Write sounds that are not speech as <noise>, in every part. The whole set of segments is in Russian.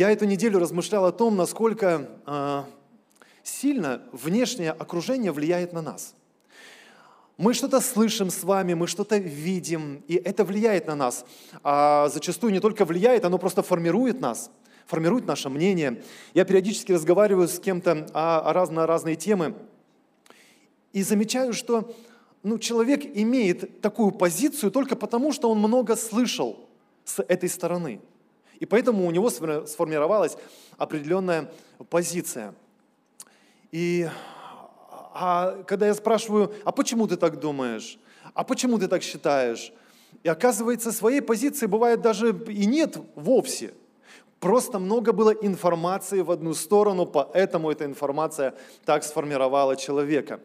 Я эту неделю размышлял о том, насколько э, сильно внешнее окружение влияет на нас. Мы что-то слышим с вами, мы что-то видим, и это влияет на нас. А зачастую не только влияет, оно просто формирует нас, формирует наше мнение. Я периодически разговариваю с кем-то о, о на разные темы и замечаю, что ну, человек имеет такую позицию только потому, что он много слышал с этой стороны. И поэтому у него сформировалась определенная позиция. И а когда я спрашиваю, а почему ты так думаешь? А почему ты так считаешь? И оказывается, своей позиции бывает даже и нет вовсе. Просто много было информации в одну сторону, поэтому эта информация так сформировала человека.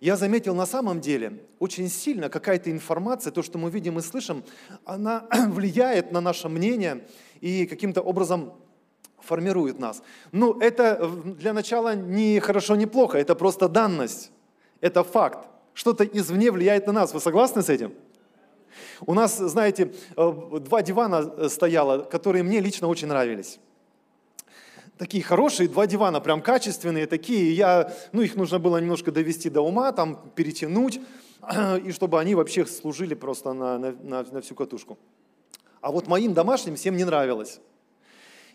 Я заметил на самом деле, очень сильно какая-то информация, то, что мы видим и слышим, она <clears throat> влияет на наше мнение и каким-то образом формирует нас. Ну, это для начала не хорошо, не плохо, это просто данность, это факт. Что-то извне влияет на нас. Вы согласны с этим? У нас, знаете, э, два дивана э, стояло, которые мне лично очень нравились. Такие хорошие, два дивана, прям качественные такие. Я, ну, их нужно было немножко довести до ума, там, перетянуть, <clears throat> и чтобы они вообще служили просто на, на, на всю катушку. А вот моим домашним всем не нравилось.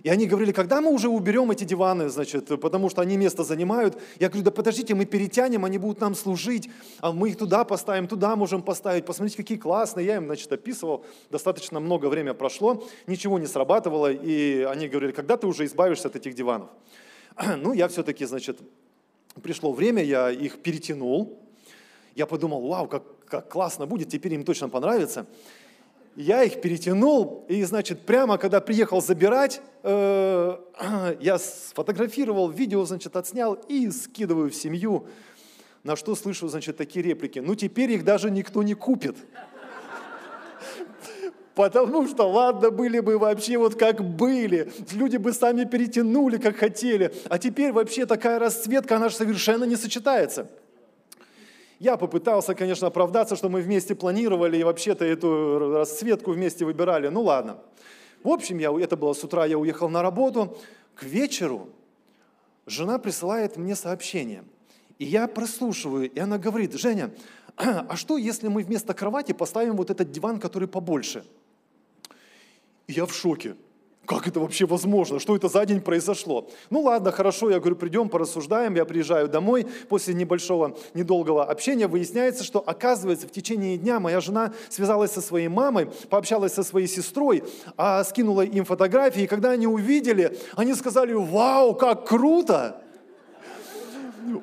И они говорили, когда мы уже уберем эти диваны, значит, потому что они место занимают. Я говорю, да подождите, мы перетянем, они будут нам служить, а мы их туда поставим, туда можем поставить. Посмотрите, какие классные. Я им, значит, описывал. Достаточно много времени прошло, ничего не срабатывало. И они говорили, когда ты уже избавишься от этих диванов? <clears throat> Ну, я все-таки, значит, пришло время, я их перетянул. Я подумал, вау, как, как классно будет, теперь им точно понравится я их перетянул, и, значит, прямо когда приехал забирать, э, <clears throat> я сфотографировал, видео, значит, отснял и скидываю в семью, на что слышу, значит, такие реплики. Ну, теперь их даже никто не купит. Потому что, ладно, были бы вообще вот как были, люди бы сами перетянули, как хотели, а теперь вообще такая расцветка, она же совершенно не сочетается. Я попытался, конечно, оправдаться, что мы вместе планировали и вообще-то эту расцветку вместе выбирали. Ну ладно. В общем, я, это было с утра, я уехал на работу. К вечеру жена присылает мне сообщение. И я прослушиваю, и она говорит, Женя, <clears throat> а что, если мы вместо кровати поставим вот этот диван, который побольше? И я в шоке. Как это вообще возможно? Что это за день произошло? Ну ладно, хорошо, я говорю, придем, порассуждаем. Я приезжаю домой. После небольшого, недолгого общения выясняется, что оказывается в течение дня моя жена связалась со своей мамой, пообщалась со своей сестрой, а скинула им фотографии. И когда они увидели, они сказали, вау, как круто!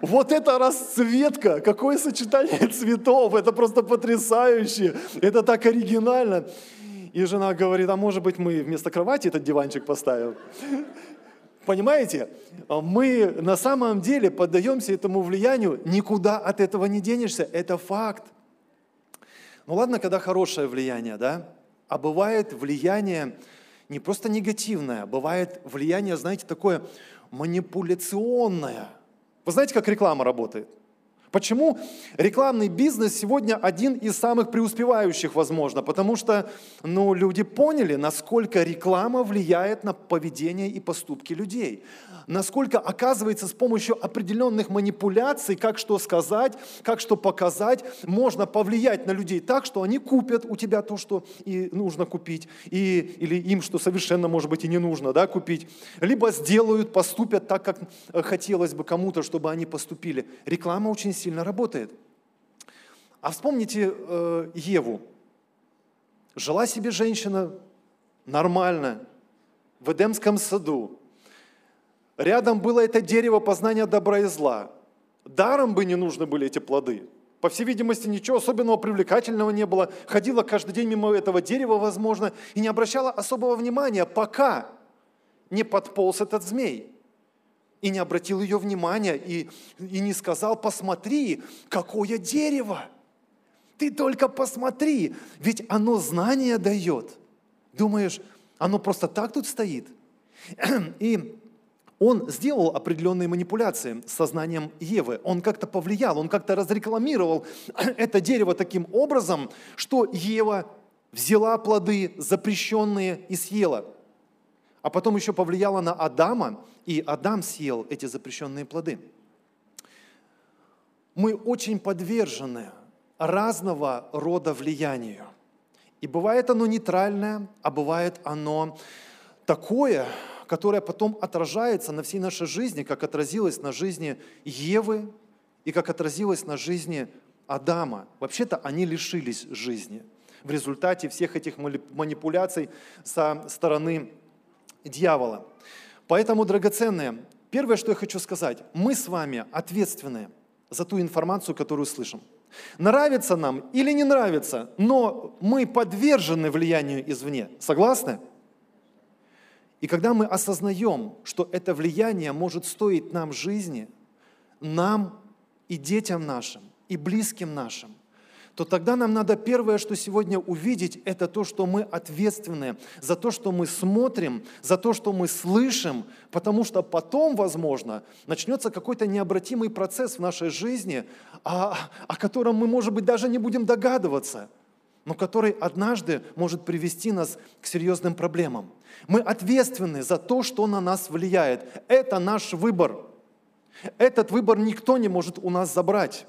Вот это расцветка, какое сочетание <laughs> цветов, это просто потрясающе, это так оригинально. И жена говорит, а может быть мы вместо кровати этот диванчик поставим? Понимаете? Мы на самом деле поддаемся этому влиянию, никуда от этого не денешься, это факт. Ну ладно, когда хорошее влияние, да? А бывает влияние не просто негативное, бывает влияние, знаете, такое манипуляционное. Вы знаете, как реклама работает? Почему рекламный бизнес сегодня один из самых преуспевающих, возможно? Потому что ну, люди поняли, насколько реклама влияет на поведение и поступки людей. Насколько, оказывается, с помощью определенных манипуляций, как что сказать, как что показать, можно повлиять на людей так, что они купят у тебя то, что и нужно купить, и, или им, что совершенно, может быть, и не нужно да, купить. Либо сделают, поступят так, как хотелось бы кому-то, чтобы они поступили. Реклама очень сильно работает. А вспомните э, Еву. Жила себе женщина нормально в Эдемском саду. Рядом было это дерево познания добра и зла. Даром бы не нужны были эти плоды. По всей видимости, ничего особенного привлекательного не было. Ходила каждый день мимо этого дерева, возможно, и не обращала особого внимания, пока не подполз этот змей и не обратил ее внимания, и, и не сказал, посмотри, какое дерево. Ты только посмотри, ведь оно знание дает. Думаешь, оно просто так тут стоит? <clears throat> И он сделал определенные манипуляции с сознанием Евы. Он как-то повлиял, он как-то разрекламировал <clears throat> это дерево таким образом, что Ева взяла плоды запрещенные и съела. а потом еще повлияла на Адама, и Адам съел эти запрещенные плоды. Мы очень подвержены разного рода влиянию. И бывает оно нейтральное, а бывает оно такое, которое потом отражается на всей нашей жизни, как отразилось на жизни Евы и как отразилось на жизни Адама. Вообще-то они лишились жизни в результате всех этих манипуляций со стороны дьявола. Поэтому, драгоценные, первое, что я хочу сказать, мы с вами ответственны за ту информацию, которую слышим. Нравится нам или не нравится, но мы подвержены влиянию извне. Согласны? И когда мы осознаем, что это влияние может стоить нам жизни, нам и детям нашим, и близким нашим, то тогда нам надо первое, что сегодня увидеть, это то, что мы ответственны за то, что мы смотрим, за то, что мы слышим, потому что потом, возможно, начнется какой-то необратимый процесс в нашей жизни, о, о котором мы, может быть, даже не будем догадываться, но который однажды может привести нас к серьезным проблемам. Мы ответственны за то, что на нас влияет. Это наш выбор. Этот выбор никто не может у нас забрать.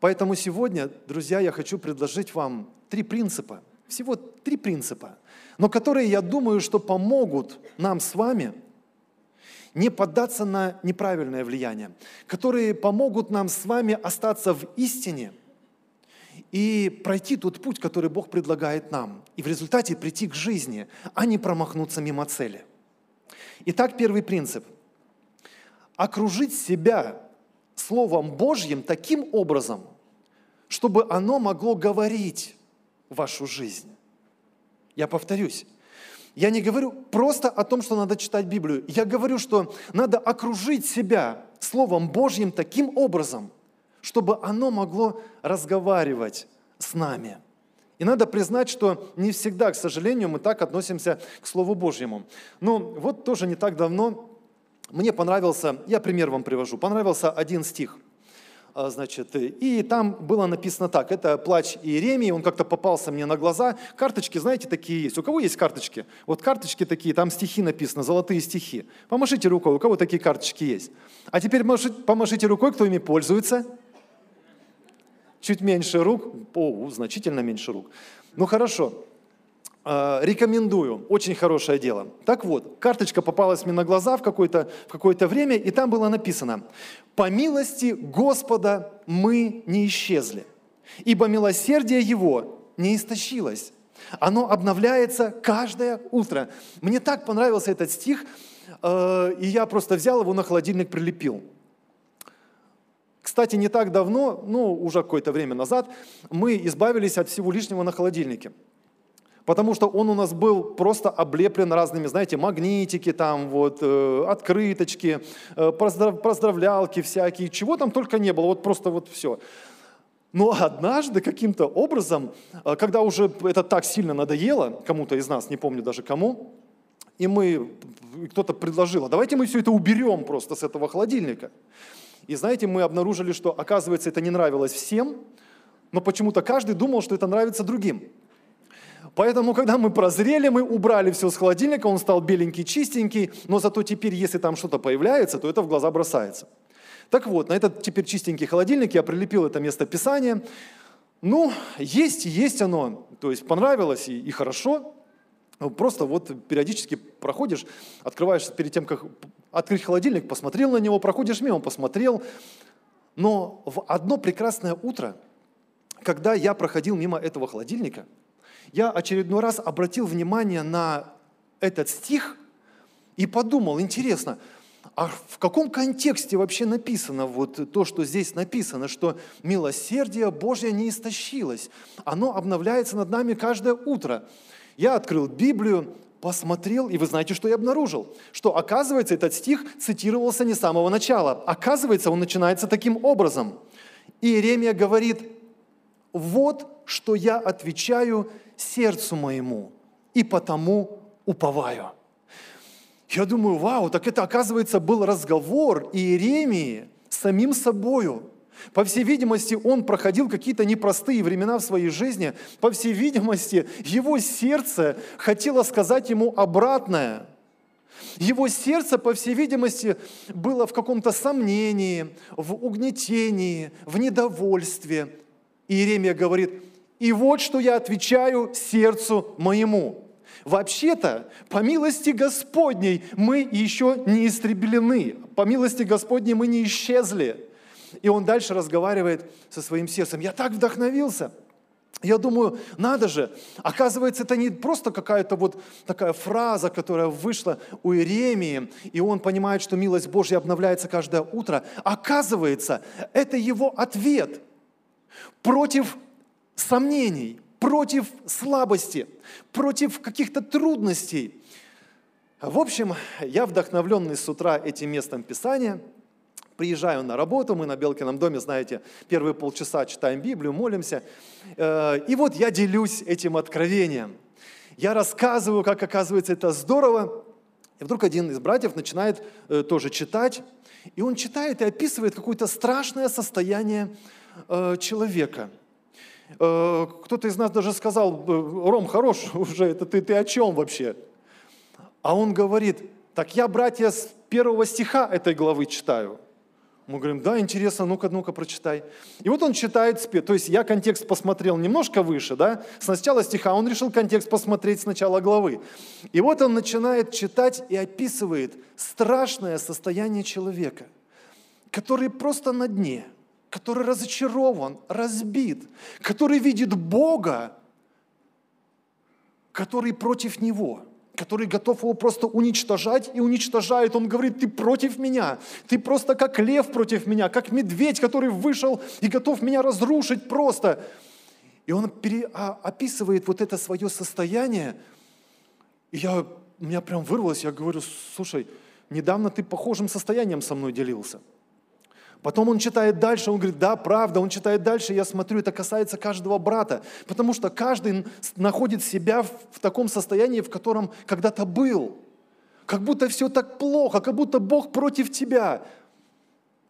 Поэтому сегодня, друзья, я хочу предложить вам три принципа, всего три принципа, но которые, я думаю, что помогут нам с вами не поддаться на неправильное влияние, которые помогут нам с вами остаться в истине и пройти тот путь, который Бог предлагает нам, и в результате прийти к жизни, а не промахнуться мимо цели. Итак, первый принцип. Окружить себя Словом Божьим таким образом, чтобы оно могло говорить вашу жизнь. Я повторюсь, я не говорю просто о том, что надо читать Библию. Я говорю, что надо окружить себя Словом Божьим таким образом, чтобы оно могло разговаривать с нами. И надо признать, что не всегда, к сожалению, мы так относимся к Слову Божьему. Но вот тоже не так давно мне понравился, я пример вам привожу, понравился один стих. А, значит, и там было написано так, это плач Иеремии, он как-то попался мне на глаза. Карточки, знаете, такие есть. У кого есть карточки? Вот карточки такие, там стихи написано, золотые стихи. Помашите рукой, у кого такие карточки есть? А теперь помашите рукой, кто ими пользуется. Чуть меньше рук, о, значительно меньше рук. Ну хорошо, рекомендую, очень хорошее дело. Так вот, карточка попалась мне на глаза в какое-то какое время, и там было написано, «По милости Господа мы не исчезли, ибо милосердие Его не истощилось, оно обновляется каждое утро». Мне так понравился этот стих, э, и я просто взял его на холодильник, прилепил. Кстати, не так давно, ну, уже какое-то время назад, мы избавились от всего лишнего на холодильнике – потому что он у нас был просто облеплен разными, знаете, магнитики там, вот, э, открыточки, э, поздрав, поздравлялки всякие, чего там только не было, вот просто вот все. Но однажды каким-то образом, э, когда уже это так сильно надоело, кому-то из нас, не помню даже кому, и мы, кто-то предложил, а давайте мы все это уберем просто с этого холодильника. И знаете, мы обнаружили, что, оказывается, это не нравилось всем, но почему-то каждый думал, что это нравится другим. Поэтому, когда мы прозрели, мы убрали все с холодильника, он стал беленький, чистенький, но зато теперь, если там что-то появляется, то это в глаза бросается. Так вот, на этот теперь чистенький холодильник я прилепил это место Писания. Ну, есть есть оно, то есть понравилось и, и хорошо. Просто вот периодически проходишь, открываешь перед тем, как открыть холодильник, посмотрел на него, проходишь мимо, посмотрел. Но в одно прекрасное утро, когда я проходил мимо этого холодильника – я очередной раз обратил внимание на этот стих и подумал, интересно, а в каком контексте вообще написано вот то, что здесь написано, что милосердие Божье не истощилось, оно обновляется над нами каждое утро. Я открыл Библию, посмотрел, и вы знаете, что я обнаружил? Что, оказывается, этот стих цитировался не с самого начала. Оказывается, он начинается таким образом. Иеремия говорит, вот что я отвечаю сердцу моему, и потому уповаю. Я думаю, вау, так это, оказывается, был разговор Иеремии с самим собою. По всей видимости, он проходил какие-то непростые времена в своей жизни. По всей видимости, его сердце хотело сказать ему обратное. Его сердце, по всей видимости, было в каком-то сомнении, в угнетении, в недовольстве. Иеремия говорит, и вот что я отвечаю сердцу моему. Вообще-то, по милости Господней мы еще не истреблены. По милости Господней мы не исчезли. И он дальше разговаривает со своим сердцем. Я так вдохновился. Я думаю, надо же, оказывается, это не просто какая-то вот такая фраза, которая вышла у Иеремии, и он понимает, что милость Божья обновляется каждое утро. Оказывается, это его ответ против сомнений, против слабости, против каких-то трудностей. В общем, я вдохновленный с утра этим местом Писания – приезжаю на работу, мы на Белкином доме, знаете, первые полчаса читаем Библию, молимся. Э, и вот я делюсь этим откровением. Я рассказываю, как оказывается это здорово. И вдруг один из братьев начинает э, тоже читать. И он читает и описывает какое-то страшное состояние э, человека. Кто-то из нас даже сказал, Ром, хорош <laughs> уже, это ты, ты о чем вообще? А он говорит, так я, братья, с первого стиха этой главы читаю. Мы говорим, да, интересно, ну-ка, ну-ка, прочитай. И вот он читает. То есть я контекст посмотрел немножко выше, да, с начала стиха, он решил контекст посмотреть с начала главы. И вот он начинает читать и описывает страшное состояние человека, который просто на дне, который разочарован, разбит, который видит Бога, который против него – который готов его просто уничтожать и уничтожает. Он говорит, ты против меня, ты просто как лев против меня, как медведь, который вышел и готов меня разрушить просто. И он пере, а, описывает вот это свое состояние. И я, у меня прям вырвалось, я говорю, слушай, недавно ты похожим состоянием со мной делился – Потом он читает дальше, он говорит, да, правда, он читает дальше, я смотрю, это касается каждого брата, потому что каждый находит себя в таком состоянии, в котором когда-то был. Как будто все так плохо, как будто Бог против тебя.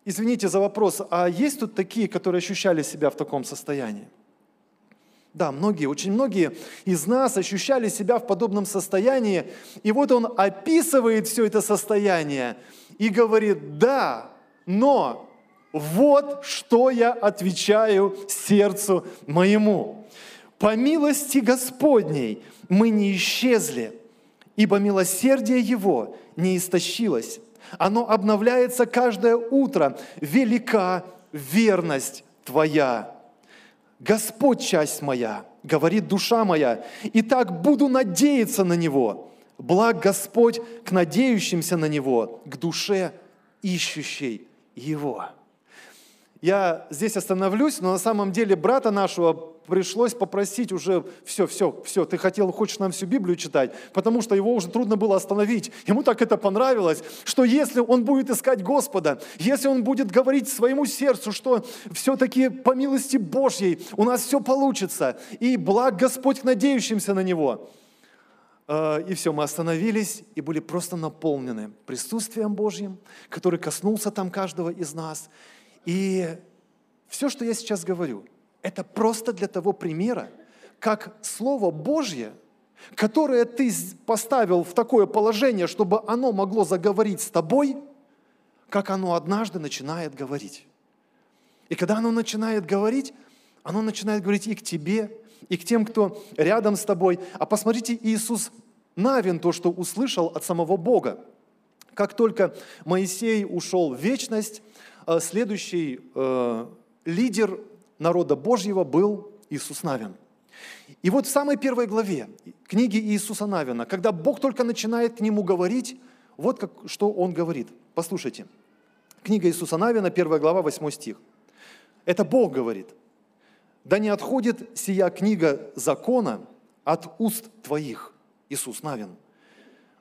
Извините за вопрос, а есть тут такие, которые ощущали себя в таком состоянии? Да, многие, очень многие из нас ощущали себя в подобном состоянии. И вот он описывает все это состояние и говорит, да, но вот что я отвечаю сердцу моему. По милости Господней мы не исчезли, ибо милосердие Его не истощилось. Оно обновляется каждое утро. Велика верность Твоя. Господь часть моя, говорит душа моя, и так буду надеяться на Него. Благ Господь к надеющимся на Него, к душе ищущей Его. Я здесь остановлюсь, но на самом деле брата нашего пришлось попросить уже, все, все, все, ты хотел, хочешь нам всю Библию читать, потому что его уже трудно было остановить. Ему так это понравилось, что если он будет искать Господа, если он будет говорить своему сердцу, что все-таки по милости Божьей у нас все получится, и благ Господь к надеющимся на Него. Э, и все, мы остановились и были просто наполнены присутствием Божьим, который коснулся там каждого из нас. И все, что я сейчас говорю, это просто для того примера, как Слово Божье, которое ты поставил в такое положение, чтобы оно могло заговорить с тобой, как оно однажды начинает говорить. И когда оно начинает говорить, оно начинает говорить и к тебе, и к тем, кто рядом с тобой. А посмотрите, Иисус Навин то, что услышал от самого Бога. Как только Моисей ушел в вечность, следующий э, лидер народа Божьего был Иисус Навин. И вот в самой первой главе книги Иисуса Навина, когда Бог только начинает к нему говорить, вот как, что он говорит. Послушайте. Книга Иисуса Навина, первая глава, 8 стих. Это Бог говорит. «Да не отходит сия книга закона от уст твоих, Иисус Навин,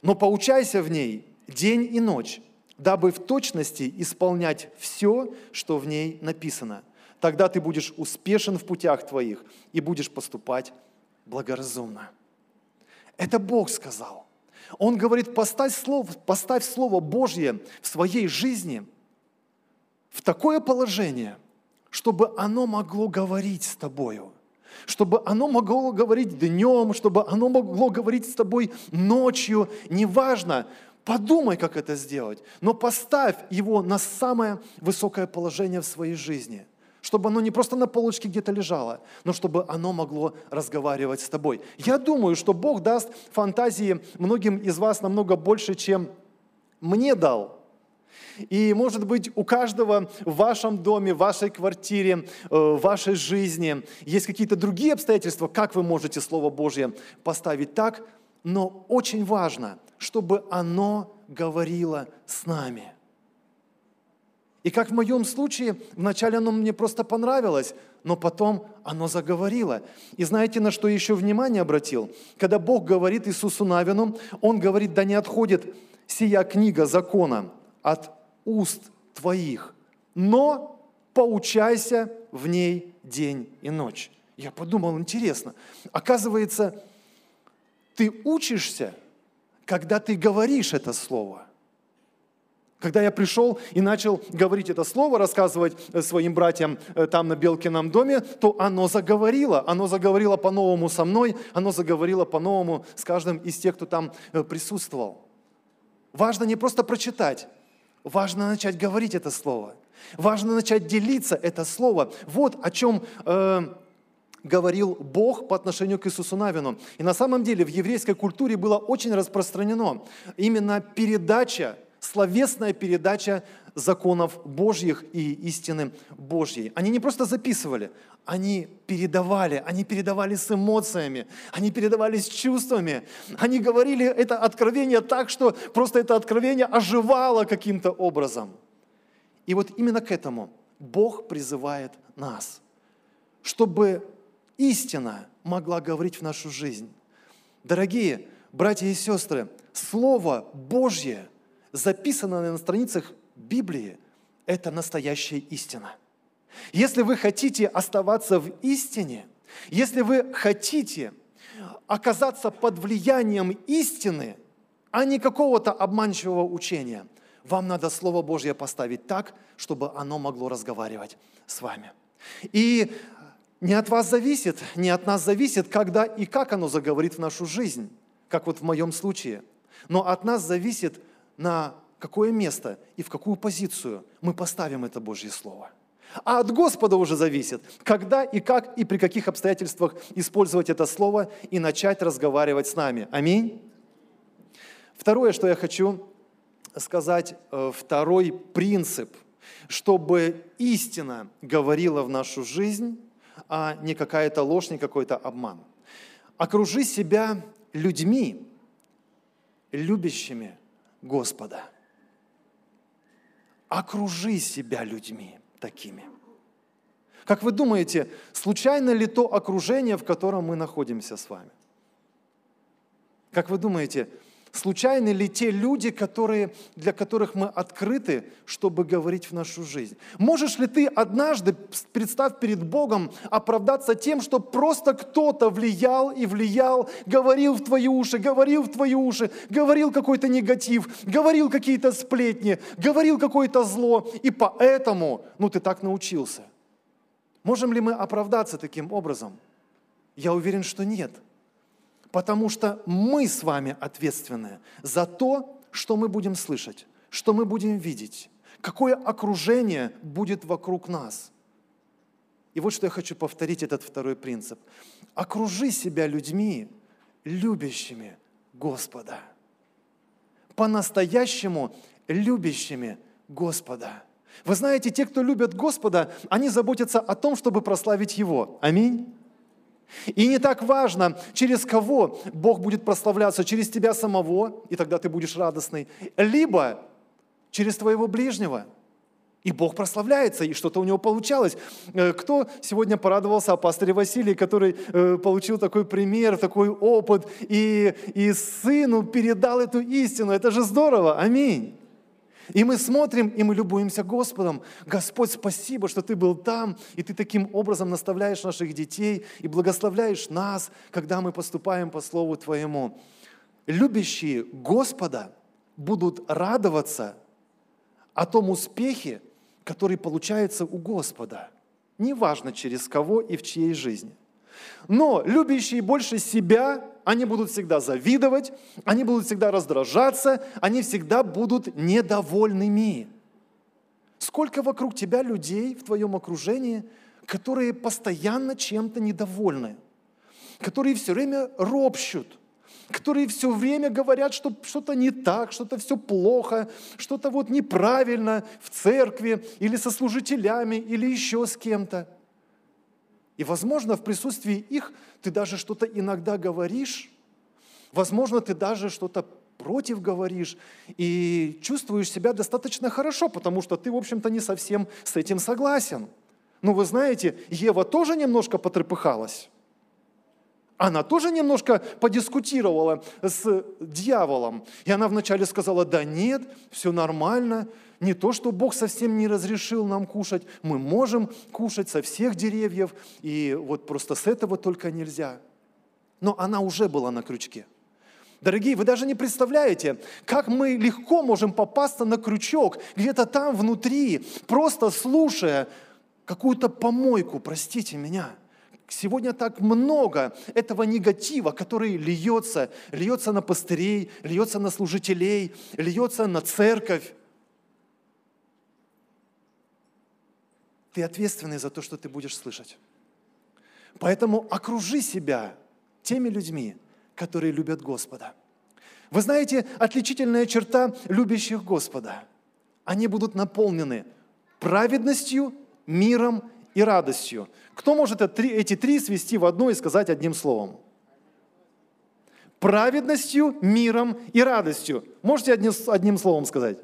но поучайся в ней день и ночь, дабы в точности исполнять все, что в ней написано. Тогда ты будешь успешен в путях твоих и будешь поступать благоразумно. Это Бог сказал. Он говорит, поставь слово, поставь слово Божье в своей жизни в такое положение, чтобы оно могло говорить с тобою, чтобы оно могло говорить днем, чтобы оно могло говорить с тобой ночью, неважно, подумай, как это сделать, но поставь его на самое высокое положение в своей жизни – чтобы оно не просто на полочке где-то лежало, но чтобы оно могло разговаривать с тобой. Я думаю, что Бог даст фантазии многим из вас намного больше, чем мне дал. И, может быть, у каждого в вашем доме, в вашей квартире, э, в вашей жизни есть какие-то другие обстоятельства, как вы можете Слово Божье поставить так, но очень важно, чтобы оно говорило с нами – и как в моем случае, вначале оно мне просто понравилось, но потом оно заговорило. И знаете, на что еще внимание обратил? Когда Бог говорит Иисусу Навину, Он говорит, да не отходит сия книга закона от уст твоих, но поучайся в ней день и ночь. Я подумал, интересно, оказывается, ты учишься, когда ты говоришь это слово. Когда я пришел и начал говорить это слово, рассказывать э, своим братьям э, там на Белкином доме, то оно заговорило. Оно заговорило по-новому со мной, оно заговорило по-новому с каждым из тех, кто там э, присутствовал. Важно не просто прочитать, важно начать говорить это слово. Важно начать делиться это слово. Вот о чем э, говорил Бог по отношению к Иисусу Навину. И на самом деле в еврейской культуре было очень распространено именно передача словесная передача законов Божьих и истины Божьей. Они не просто записывали, они передавали, они передавали с эмоциями, они передавали с чувствами, они говорили это откровение так, что просто это откровение оживало каким-то образом. И вот именно к этому Бог призывает нас, чтобы истина могла говорить в нашу жизнь. Дорогие братья и сестры, Слово Божье – записано на страницах Библии, это настоящая истина. Если вы хотите оставаться в истине, если вы хотите оказаться под влиянием истины, а не какого-то обманчивого учения, вам надо Слово Божье поставить так, чтобы оно могло разговаривать с вами. И не от вас зависит, не от нас зависит, когда и как оно заговорит в нашу жизнь, как вот в моем случае. Но от нас зависит, на какое место и в какую позицию мы поставим это Божье Слово. А от Господа уже зависит, когда и как и при каких обстоятельствах использовать это Слово и начать разговаривать с нами. Аминь. Второе, что я хочу сказать, э, второй принцип, чтобы истина говорила в нашу жизнь, а не какая-то ложь, не какой-то обман. Окружи себя людьми, любящими Господа. Окружи себя людьми такими. Как вы думаете, случайно ли то окружение, в котором мы находимся с вами? Как вы думаете, Случайны ли те люди, которые, для которых мы открыты, чтобы говорить в нашу жизнь? Можешь ли ты однажды, представь перед Богом, оправдаться тем, что просто кто-то влиял и влиял, говорил в твои уши, говорил в твои уши, говорил какой-то негатив, говорил какие-то сплетни, говорил какое-то зло, и поэтому, ну ты так научился. Можем ли мы оправдаться таким образом? Я уверен, что нет – Потому что мы с вами ответственны за то, что мы будем слышать, что мы будем видеть, какое окружение будет вокруг нас. И вот что я хочу повторить, этот второй принцип. Окружи себя людьми, любящими Господа. По-настоящему любящими Господа. Вы знаете, те, кто любят Господа, они заботятся о том, чтобы прославить Его. Аминь. И не так важно, через кого Бог будет прославляться, через тебя самого, и тогда ты будешь радостный, либо через твоего ближнего. И Бог прославляется, и что-то у него получалось. Э, кто сегодня порадовался о пасторе Василии, который э, получил такой пример, такой опыт, и, и сыну передал эту истину? Это же здорово, аминь. И мы смотрим, и мы любуемся Господом. Господь, спасибо, что Ты был там, и Ты таким образом наставляешь наших детей и благословляешь нас, когда мы поступаем по Слову Твоему. Любящие Господа будут радоваться о том успехе, который получается у Господа. Неважно через кого и в чьей жизни. Но любящие больше себя, они будут всегда завидовать, они будут всегда раздражаться, они всегда будут недовольными. Сколько вокруг тебя людей в твоем окружении, которые постоянно чем-то недовольны, которые все время ропщут, которые все время говорят, что что-то не так, что-то все плохо, что-то вот неправильно в церкви или со служителями или еще с кем-то. И, возможно, в присутствии их ты даже что-то иногда говоришь, возможно, ты даже что-то против говоришь и чувствуешь себя достаточно хорошо, потому что ты, в общем-то, не совсем с этим согласен. Но вы знаете, Ева тоже немножко потрепыхалась. Она тоже немножко подискутировала с дьяволом. И она вначале сказала, да нет, все нормально. Не то, что Бог совсем не разрешил нам кушать. Мы можем кушать со всех деревьев. И вот просто с этого только нельзя. Но она уже была на крючке – Дорогие, вы даже не представляете, как мы легко можем попасться на крючок, где-то там внутри, просто слушая какую-то помойку, простите меня. Сегодня так много этого негатива, который льется, льется на пастырей, льется на служителей, льется на церковь. Ты ответственный за то, что ты будешь слышать. Поэтому окружи себя теми людьми, которые любят Господа. Вы знаете, отличительная черта любящих Господа. Они будут наполнены праведностью, миром и радостью. Кто может эти три свести в одно и сказать одним словом? Праведностью, миром и радостью. Можете одним, одним словом сказать?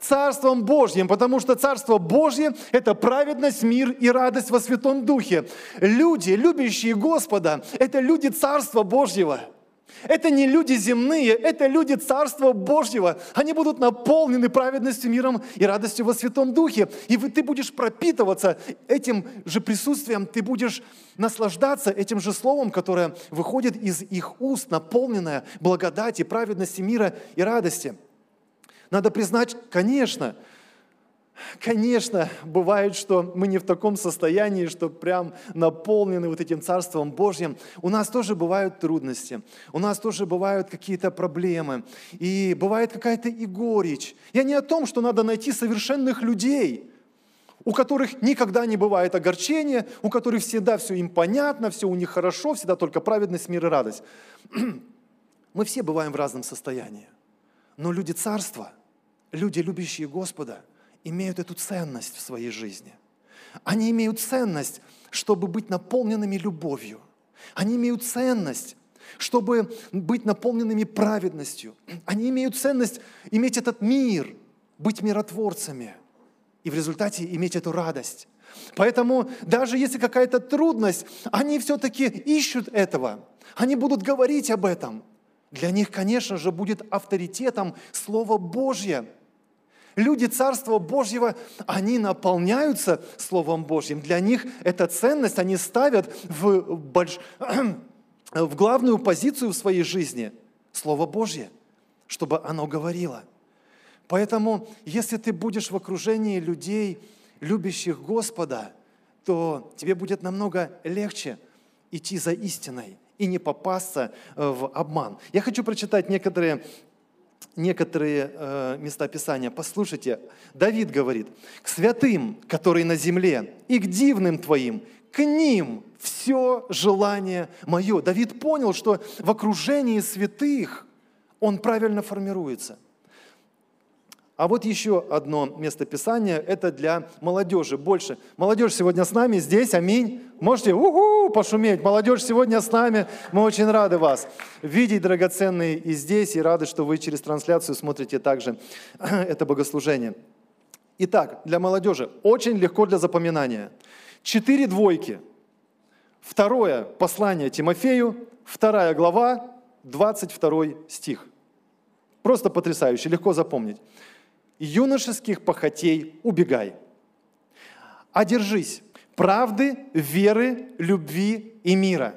Царством Божьим, потому что Царство Божье – это праведность, мир и радость во Святом Духе. Люди, любящие Господа, это люди Царства Божьего – это не люди земные, это люди Царства Божьего. Они будут наполнены праведностью, миром и радостью во Святом Духе. И ты будешь пропитываться этим же присутствием, ты будешь наслаждаться этим же словом, которое выходит из их уст, наполненное благодати, праведности, мира и радости. Надо признать, конечно, Конечно, бывает, что мы не в таком состоянии, что прям наполнены вот этим Царством Божьим. У нас тоже бывают трудности, у нас тоже бывают какие-то проблемы, и бывает какая-то и горечь. Я не о том, что надо найти совершенных людей, у которых никогда не бывает огорчения, у которых всегда все им понятно, все у них хорошо, всегда только праведность, мир и радость. <clears throat> Мы все бываем в разном состоянии. Но люди Царства, люди, любящие Господа – имеют эту ценность в своей жизни. Они имеют ценность, чтобы быть наполненными любовью. Они имеют ценность, чтобы быть наполненными праведностью. Они имеют ценность иметь этот мир, быть миротворцами и в результате иметь эту радость. Поэтому даже если какая-то трудность, они все-таки ищут этого. Они будут говорить об этом. Для них, конечно же, будет авторитетом Слово Божье – Люди Царства Божьего, они наполняются Словом Божьим. Для них эта ценность они ставят в, больш... <clears throat> в главную позицию в своей жизни Слово Божье, чтобы оно говорило. Поэтому, если ты будешь в окружении людей, любящих Господа, то тебе будет намного легче идти за истиной и не попасться э, в обман. Я хочу прочитать некоторые некоторые э, места Писания. Послушайте, Давид говорит, к святым, которые на земле, и к дивным твоим, к ним все желание мое. Давид понял, что в окружении святых он правильно формируется. А вот еще одно место Писания, это для молодежи больше. Молодежь сегодня с нами здесь, аминь. Можете уху, пошуметь. Молодежь сегодня с нами, мы очень рады вас видеть, драгоценные, и здесь, и рады, что вы через трансляцию смотрите также <clears throat> это богослужение. Итак, для молодежи очень легко для запоминания. Четыре двойки. Второе послание Тимофею, вторая глава, 22 стих. Просто потрясающе, легко запомнить юношеских похотей убегай. Одержись правды, веры, любви и мира.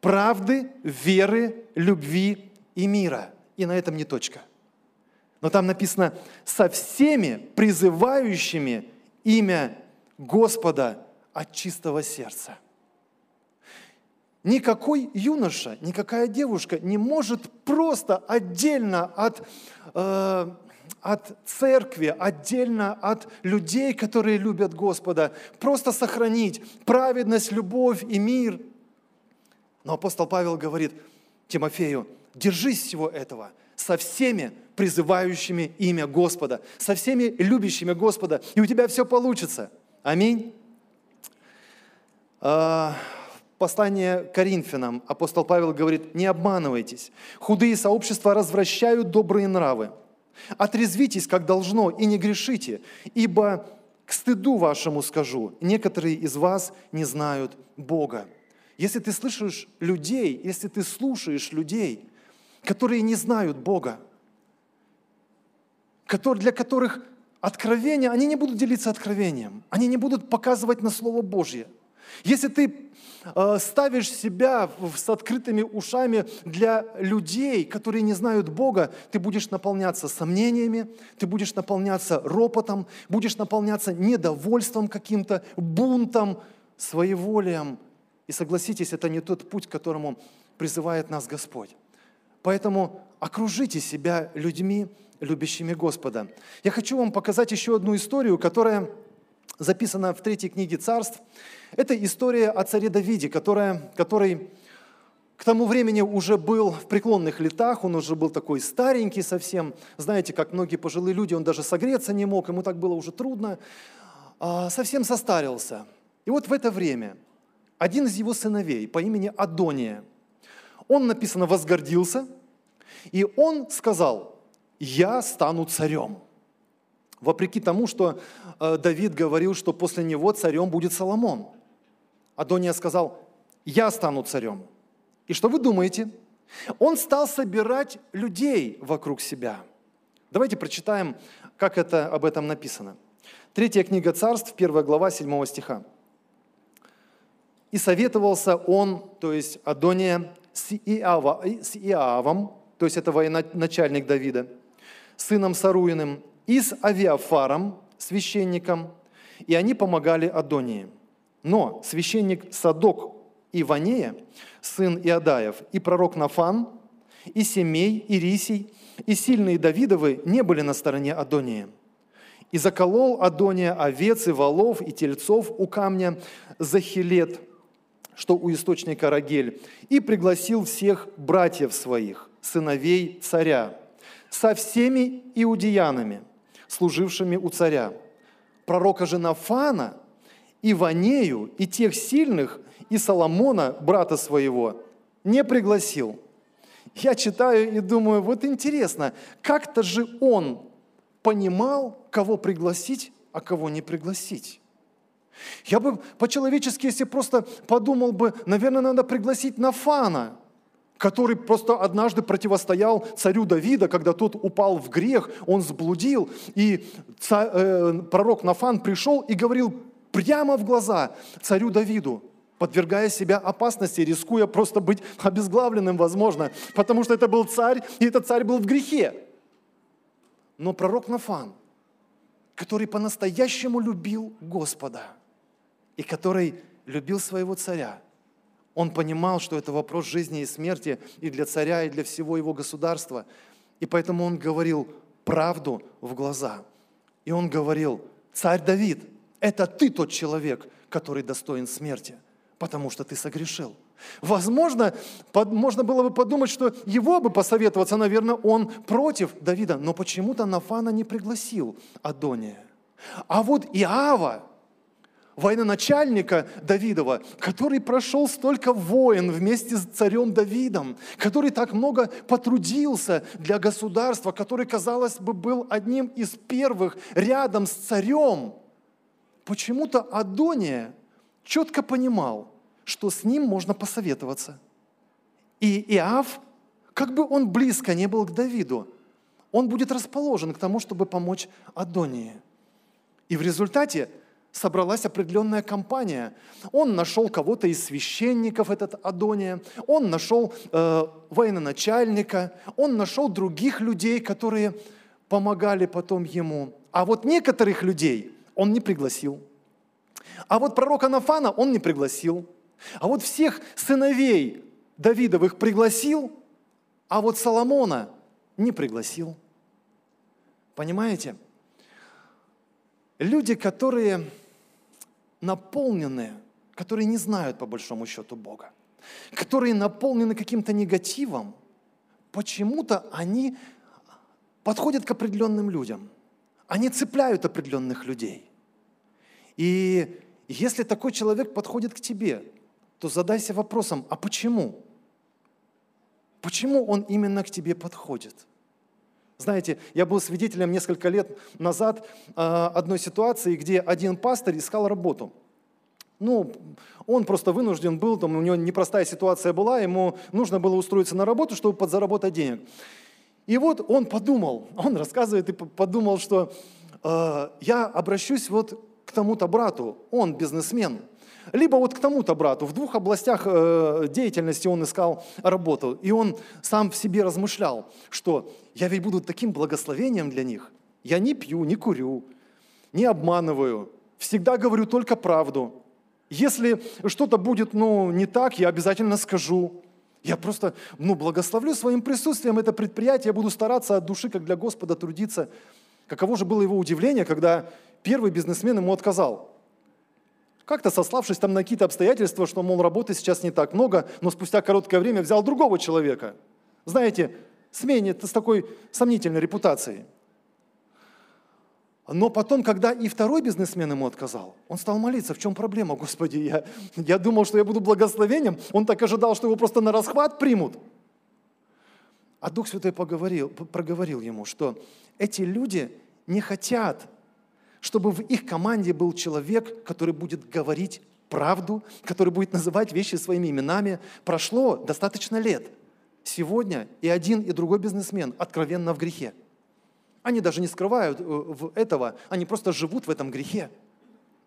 Правды, веры, любви и мира. И на этом не точка. Но там написано «со всеми призывающими имя Господа от чистого сердца. Никакой юноша, никакая девушка не может просто отдельно от, э, от церкви, отдельно от людей, которые любят Господа, просто сохранить праведность, любовь и мир. Но апостол Павел говорит Тимофею, держись всего этого со всеми призывающими имя Господа, со всеми любящими Господа, и у тебя все получится. Аминь. А, Послание Коринфянам апостол Павел говорит, не обманывайтесь. Худые сообщества развращают добрые нравы. Отрезвитесь, как должно, и не грешите, ибо к стыду вашему скажу, некоторые из вас не знают Бога. Если ты слышишь людей, если ты слушаешь людей, которые не знают Бога, для которых откровение, они не будут делиться откровением, они не будут показывать на Слово Божье. Если ты ставишь себя с открытыми ушами для людей, которые не знают Бога, ты будешь наполняться сомнениями, ты будешь наполняться ропотом, будешь наполняться недовольством каким-то, бунтом, своеволием. И согласитесь, это не тот путь, к которому призывает нас Господь. Поэтому окружите себя людьми, любящими Господа. Я хочу вам показать еще одну историю, которая записана в третьей книге царств. Это история о царе Давиде, которая, который к тому времени уже был в преклонных летах, он уже был такой старенький совсем. Знаете, как многие пожилые люди, он даже согреться не мог, ему так было уже трудно. А, совсем состарился. И вот в это время один из его сыновей по имени Адония, он, написано, возгордился, и он сказал, я стану царем. Вопреки тому, что э, Давид говорил, что после него царем будет Соломон. Адония сказал, я стану царем. И что вы думаете? Он стал собирать людей вокруг себя. Давайте прочитаем, как это об этом написано. Третья книга царств, первая глава, 7 стиха. «И советовался он, то есть Адония, с, Иава, с Иавом, то есть это военачальник Давида, сыном Саруиным, и с Авиафаром, священником, и они помогали Адонии. Но священник Садок и Ванея, сын Иадаев, и пророк Нафан, и Семей, и Рисий, и сильные Давидовы не были на стороне Адония. И заколол Адония овец и волов и тельцов у камня Захилет, что у источника Рагель, и пригласил всех братьев своих, сыновей царя, со всеми иудеянами, служившими у царя. Пророка же Нафана, и Ванею, и тех сильных, и Соломона, брата своего, не пригласил. Я читаю и думаю, вот интересно, как-то же он понимал, кого пригласить, а кого не пригласить. Я бы по-человечески, если просто подумал бы, наверное, надо пригласить Нафана – который просто однажды противостоял царю Давида, когда тот упал в грех, он сблудил, и царь, э, пророк Нафан пришел и говорил прямо в глаза царю Давиду, подвергая себя опасности, рискуя просто быть обезглавленным, возможно, потому что это был царь, и этот царь был в грехе. Но пророк Нафан, который по-настоящему любил Господа, и который любил своего царя – он понимал, что это вопрос жизни и смерти и для царя, и для всего его государства. И поэтому он говорил правду в глаза. И он говорил, царь Давид, это ты тот человек, который достоин смерти, потому что ты согрешил. Возможно, под, можно было бы подумать, что его бы посоветоваться, наверное, он против Давида, но почему-то Нафана не пригласил Адония. А вот Иава, военачальника Давидова, который прошел столько войн вместе с царем Давидом, который так много потрудился для государства, который, казалось бы, был одним из первых рядом с царем. Почему-то Адония четко понимал, что с ним можно посоветоваться. И Иав, как бы он близко не был к Давиду, он будет расположен к тому, чтобы помочь Адонии. И в результате собралась определенная компания. Он нашел кого-то из священников, этот Адония, он нашел э, военачальника, он нашел других людей, которые помогали потом ему. А вот некоторых людей он не пригласил. А вот пророка Нафана он не пригласил. А вот всех сыновей Давидовых пригласил, а вот Соломона не пригласил. Понимаете? Люди, которые наполнены, которые не знают по большому счету Бога, которые наполнены каким-то негативом, почему-то они подходят к определенным людям. Они цепляют определенных людей. И если такой человек подходит к тебе, то задайся вопросом, а почему? Почему он именно к тебе подходит? Знаете, я был свидетелем несколько лет назад а, одной ситуации, где один пастор искал работу. Ну, он просто вынужден был, там, у него непростая ситуация была, ему нужно было устроиться на работу, чтобы подзаработать денег. И вот он подумал, он рассказывает и подумал, что э, я обращусь вот к тому-то брату, он бизнесмен – либо вот к тому-то брату. В двух областях э, деятельности он искал работу. И он сам в себе размышлял, что я ведь буду таким благословением для них. Я не пью, не курю, не обманываю. Всегда говорю только правду. Если что-то будет ну, не так, я обязательно скажу. Я просто ну, благословлю своим присутствием это предприятие, я буду стараться от души, как для Господа, трудиться. Каково же было его удивление, когда первый бизнесмен ему отказал как-то сославшись там на какие-то обстоятельства, что, мол, работы сейчас не так много, но спустя короткое время взял другого человека. Знаете, смене с такой сомнительной репутацией. Но потом, когда и второй бизнесмен ему отказал, он стал молиться, в чем проблема, Господи, я, я думал, что я буду благословением, он так ожидал, что его просто на расхват примут. А Дух Святой поговорил, проговорил ему, что эти люди не хотят чтобы в их команде был человек, который будет говорить правду, который будет называть вещи своими именами. Прошло достаточно лет. Сегодня и один, и другой бизнесмен откровенно в грехе. Они даже не скрывают э, этого, они просто живут в этом грехе.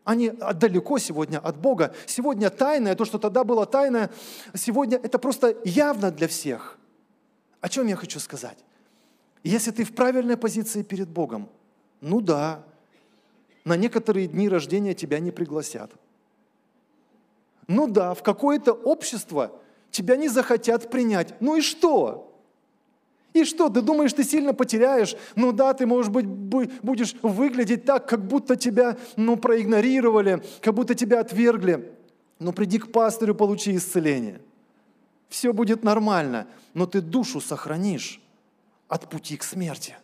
Они далеко сегодня от Бога. Сегодня тайное, то, что тогда было тайное, сегодня это просто явно для всех. О чем я хочу сказать? Если ты в правильной позиции перед Богом, ну да, на некоторые дни рождения тебя не пригласят. Ну да, в какое-то общество тебя не захотят принять. Ну и что? И что, ты думаешь, ты сильно потеряешь? Ну да, ты, может быть, будешь выглядеть так, как будто тебя ну, проигнорировали, как будто тебя отвергли. Но приди к пастырю, получи исцеление. Все будет нормально, но ты душу сохранишь от пути к смерти.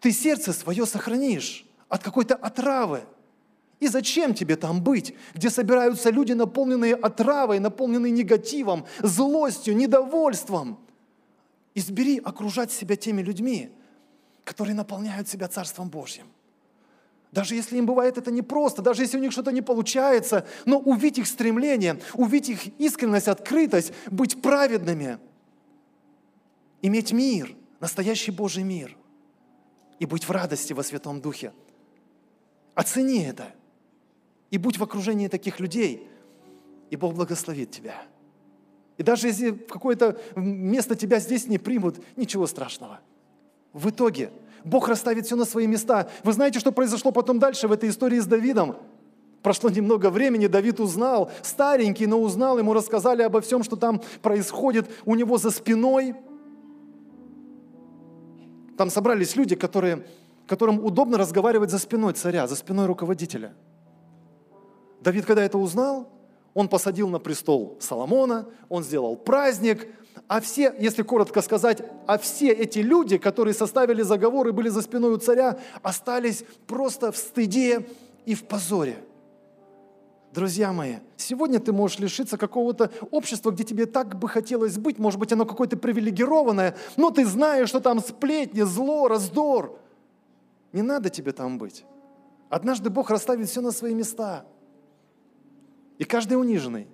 Ты сердце свое сохранишь от какой-то отравы. И зачем тебе там быть, где собираются люди, наполненные отравой, наполненные негативом, злостью, недовольством? Избери окружать себя теми людьми, которые наполняют себя Царством Божьим. Даже если им бывает это непросто, даже если у них что-то не получается, но увидеть их стремление, увидеть их искренность, открытость, быть праведными, иметь мир, настоящий Божий мир и быть в радости во Святом Духе – Оцени это. И будь в окружении таких людей, и Бог благословит тебя. И даже если в какое-то место тебя здесь не примут, ничего страшного. В итоге Бог расставит все на свои места. Вы знаете, что произошло потом дальше в этой истории с Давидом? Прошло немного времени, Давид узнал, старенький, но узнал, ему рассказали обо всем, что там происходит у него за спиной. Там собрались люди, которые которым удобно разговаривать за спиной царя, за спиной руководителя. Давид, когда это узнал, он посадил на престол Соломона, он сделал праздник, а все, если коротко сказать, а все эти люди, которые составили заговор и были за спиной у царя, остались просто в стыде и в позоре. Друзья мои, сегодня ты можешь лишиться какого-то общества, где тебе так бы хотелось быть, может быть, оно какое-то привилегированное, но ты знаешь, что там сплетни, зло, раздор – не надо тебе там быть. Однажды Бог расставит все на свои места. И каждый униженный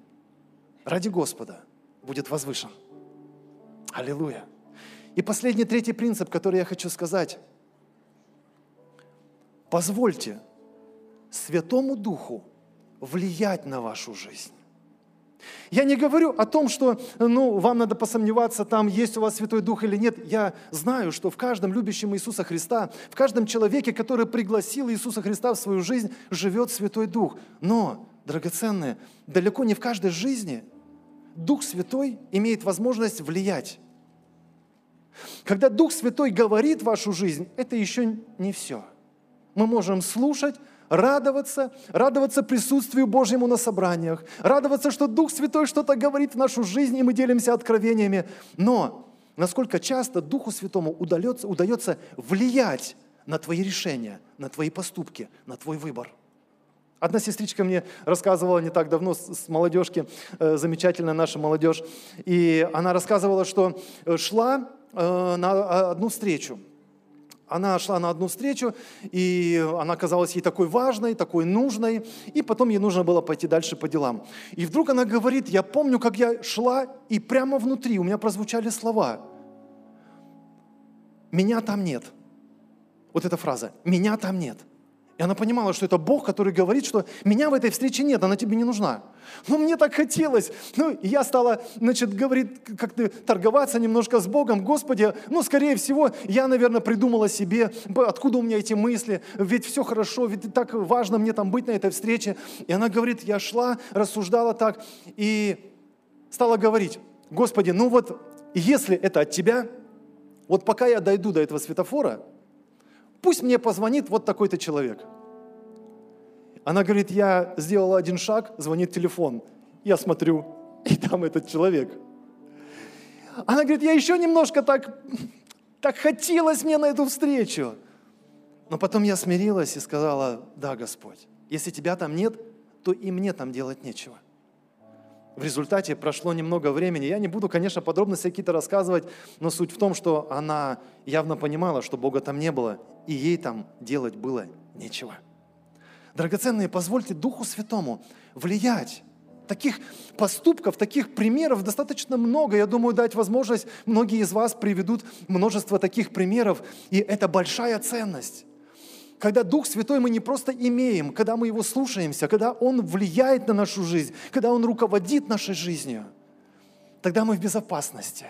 ради Господа будет возвышен. Аллилуйя. И последний, третий принцип, который я хочу сказать. Позвольте Святому Духу влиять на вашу жизнь. Я не говорю о том, что ну, вам надо посомневаться, там есть у вас Святой Дух или нет. Я знаю, что в каждом любящем Иисуса Христа, в каждом человеке, который пригласил Иисуса Христа в свою жизнь, живет Святой Дух. Но, драгоценные, далеко не в каждой жизни Дух Святой имеет возможность влиять. Когда Дух Святой говорит вашу жизнь, это еще не все. Мы можем слушать, радоваться, радоваться присутствию Божьему на собраниях, радоваться, что Дух Святой что-то говорит в нашу жизнь, и мы делимся откровениями. Но насколько часто Духу Святому удается, удается влиять на твои решения, на твои поступки, на твой выбор. Одна сестричка мне рассказывала не так давно с молодежки, э, замечательная наша молодежь, и она рассказывала, что э, шла э, на одну встречу, она шла на одну встречу, и она казалась ей такой важной, такой нужной, и потом ей нужно было пойти дальше по делам. И вдруг она говорит, я помню, как я шла, и прямо внутри у меня прозвучали слова. «Меня там нет». Вот эта фраза «меня там нет». И она понимала, что это Бог, который говорит, что меня в этой встрече нет, она тебе не нужна. Но мне так хотелось. Ну, и я стала, значит, говорит, как-то торговаться немножко с Богом. Господи, ну, скорее всего, я, наверное, придумала себе, откуда у меня эти мысли, ведь все хорошо, ведь так важно мне там быть на этой встрече. И она говорит, я шла, рассуждала так, и стала говорить, Господи, ну вот, если это от Тебя, вот пока я дойду до этого светофора, пусть мне позвонит вот такой-то человек. Она говорит, я сделала один шаг, звонит телефон. Я смотрю, и там этот человек. Она говорит, я еще немножко так, так хотелось мне на эту встречу. Но потом я смирилась и сказала, да, Господь, если тебя там нет, то и мне там делать нечего. В результате прошло немного времени. Я не буду, конечно, подробности какие-то рассказывать, но суть в том, что она явно понимала, что Бога там не было, и ей там делать было нечего. Драгоценные, позвольте Духу Святому влиять. Таких поступков, таких примеров достаточно много. Я думаю, дать возможность, многие из вас приведут множество таких примеров, и это большая ценность. Когда Дух Святой мы не просто имеем, когда мы Его слушаемся, когда Он влияет на нашу жизнь, когда Он руководит нашей жизнью, тогда мы в безопасности.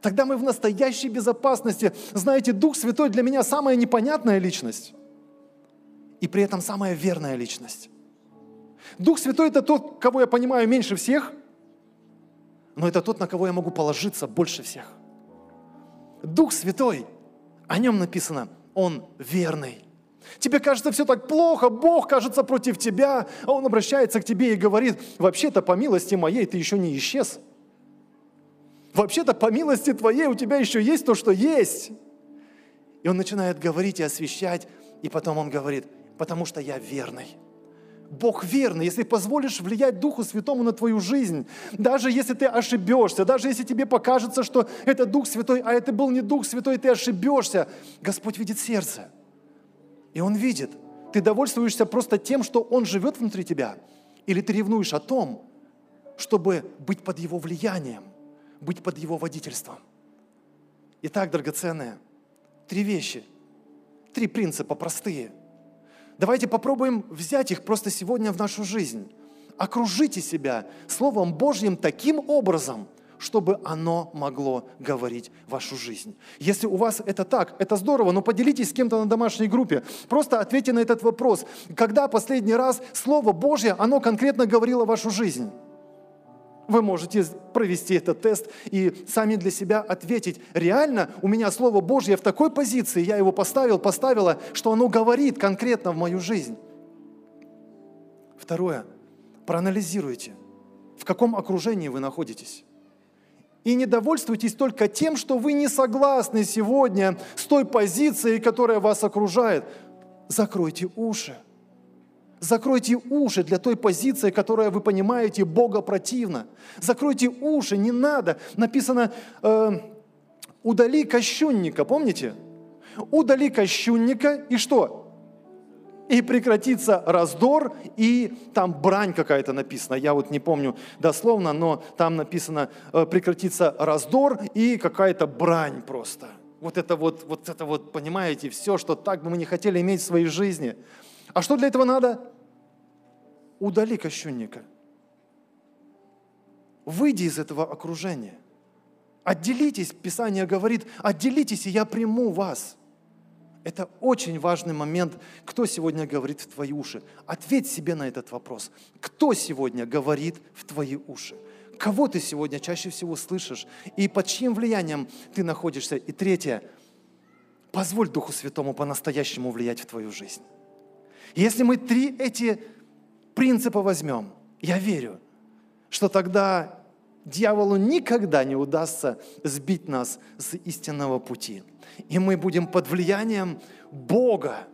Тогда мы в настоящей безопасности. Знаете, Дух Святой для меня самая непонятная личность и при этом самая верная личность. Дух Святой – это тот, кого я понимаю меньше всех, но это тот, на кого я могу положиться больше всех. Дух Святой, о нем написано – он верный. Тебе кажется все так плохо, Бог кажется против тебя, а Он обращается к тебе и говорит, вообще-то по милости моей ты еще не исчез. Вообще-то по милости твоей у тебя еще есть то, что есть. И Он начинает говорить и освещать, и потом Он говорит, потому что я верный. Бог верный, если позволишь влиять Духу Святому на твою жизнь, даже если ты ошибешься, даже если тебе покажется, что это Дух Святой, а это был не Дух Святой, ты ошибешься, Господь видит сердце. И Он видит. Ты довольствуешься просто тем, что Он живет внутри тебя, или ты ревнуешь о том, чтобы быть под Его влиянием, быть под Его водительством. Итак, драгоценные, три вещи, три принципа простые – Давайте попробуем взять их просто сегодня в нашу жизнь. Окружите себя Словом Божьим таким образом, чтобы оно могло говорить вашу жизнь. Если у вас это так, это здорово, но поделитесь с кем-то на домашней группе. Просто ответьте на этот вопрос. Когда последний раз Слово Божье, оно конкретно говорило вашу жизнь? Вы можете провести этот тест и сами для себя ответить, реально у меня Слово Божье в такой позиции, я его поставил, поставила, что оно говорит конкретно в мою жизнь. Второе. Проанализируйте, в каком окружении вы находитесь. И не довольствуйтесь только тем, что вы не согласны сегодня с той позицией, которая вас окружает. Закройте уши. Закройте уши для той позиции, которая, вы понимаете, Бога противна. Закройте уши, не надо. Написано, э, удали кощунника, помните? Удали кощунника и что? И прекратится раздор, и там брань какая-то написана. Я вот не помню дословно, но там написано, э, прекратится раздор и какая-то брань просто. Вот это вот, вот это вот, понимаете, все, что так бы мы не хотели иметь в своей жизни. А что для этого надо? Удали кощунника. Выйди из этого окружения. Отделитесь, Писание говорит, отделитесь, и я приму вас. Это очень важный момент. Кто сегодня говорит в твои уши? Ответь себе на этот вопрос. Кто сегодня говорит в твои уши? Кого ты сегодня чаще всего слышишь? И под чьим влиянием ты находишься? И третье, позволь Духу Святому по-настоящему влиять в твою жизнь. Если мы три эти принципа возьмем, я верю, что тогда дьяволу никогда не удастся сбить нас с истинного пути. И мы будем под влиянием Бога,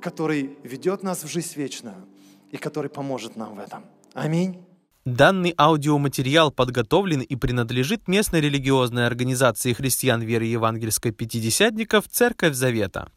который ведет нас в жизнь вечную и который поможет нам в этом. Аминь. Данный аудиоматериал подготовлен и принадлежит местной религиозной организации христиан веры евангельской пятидесятников «Церковь Завета».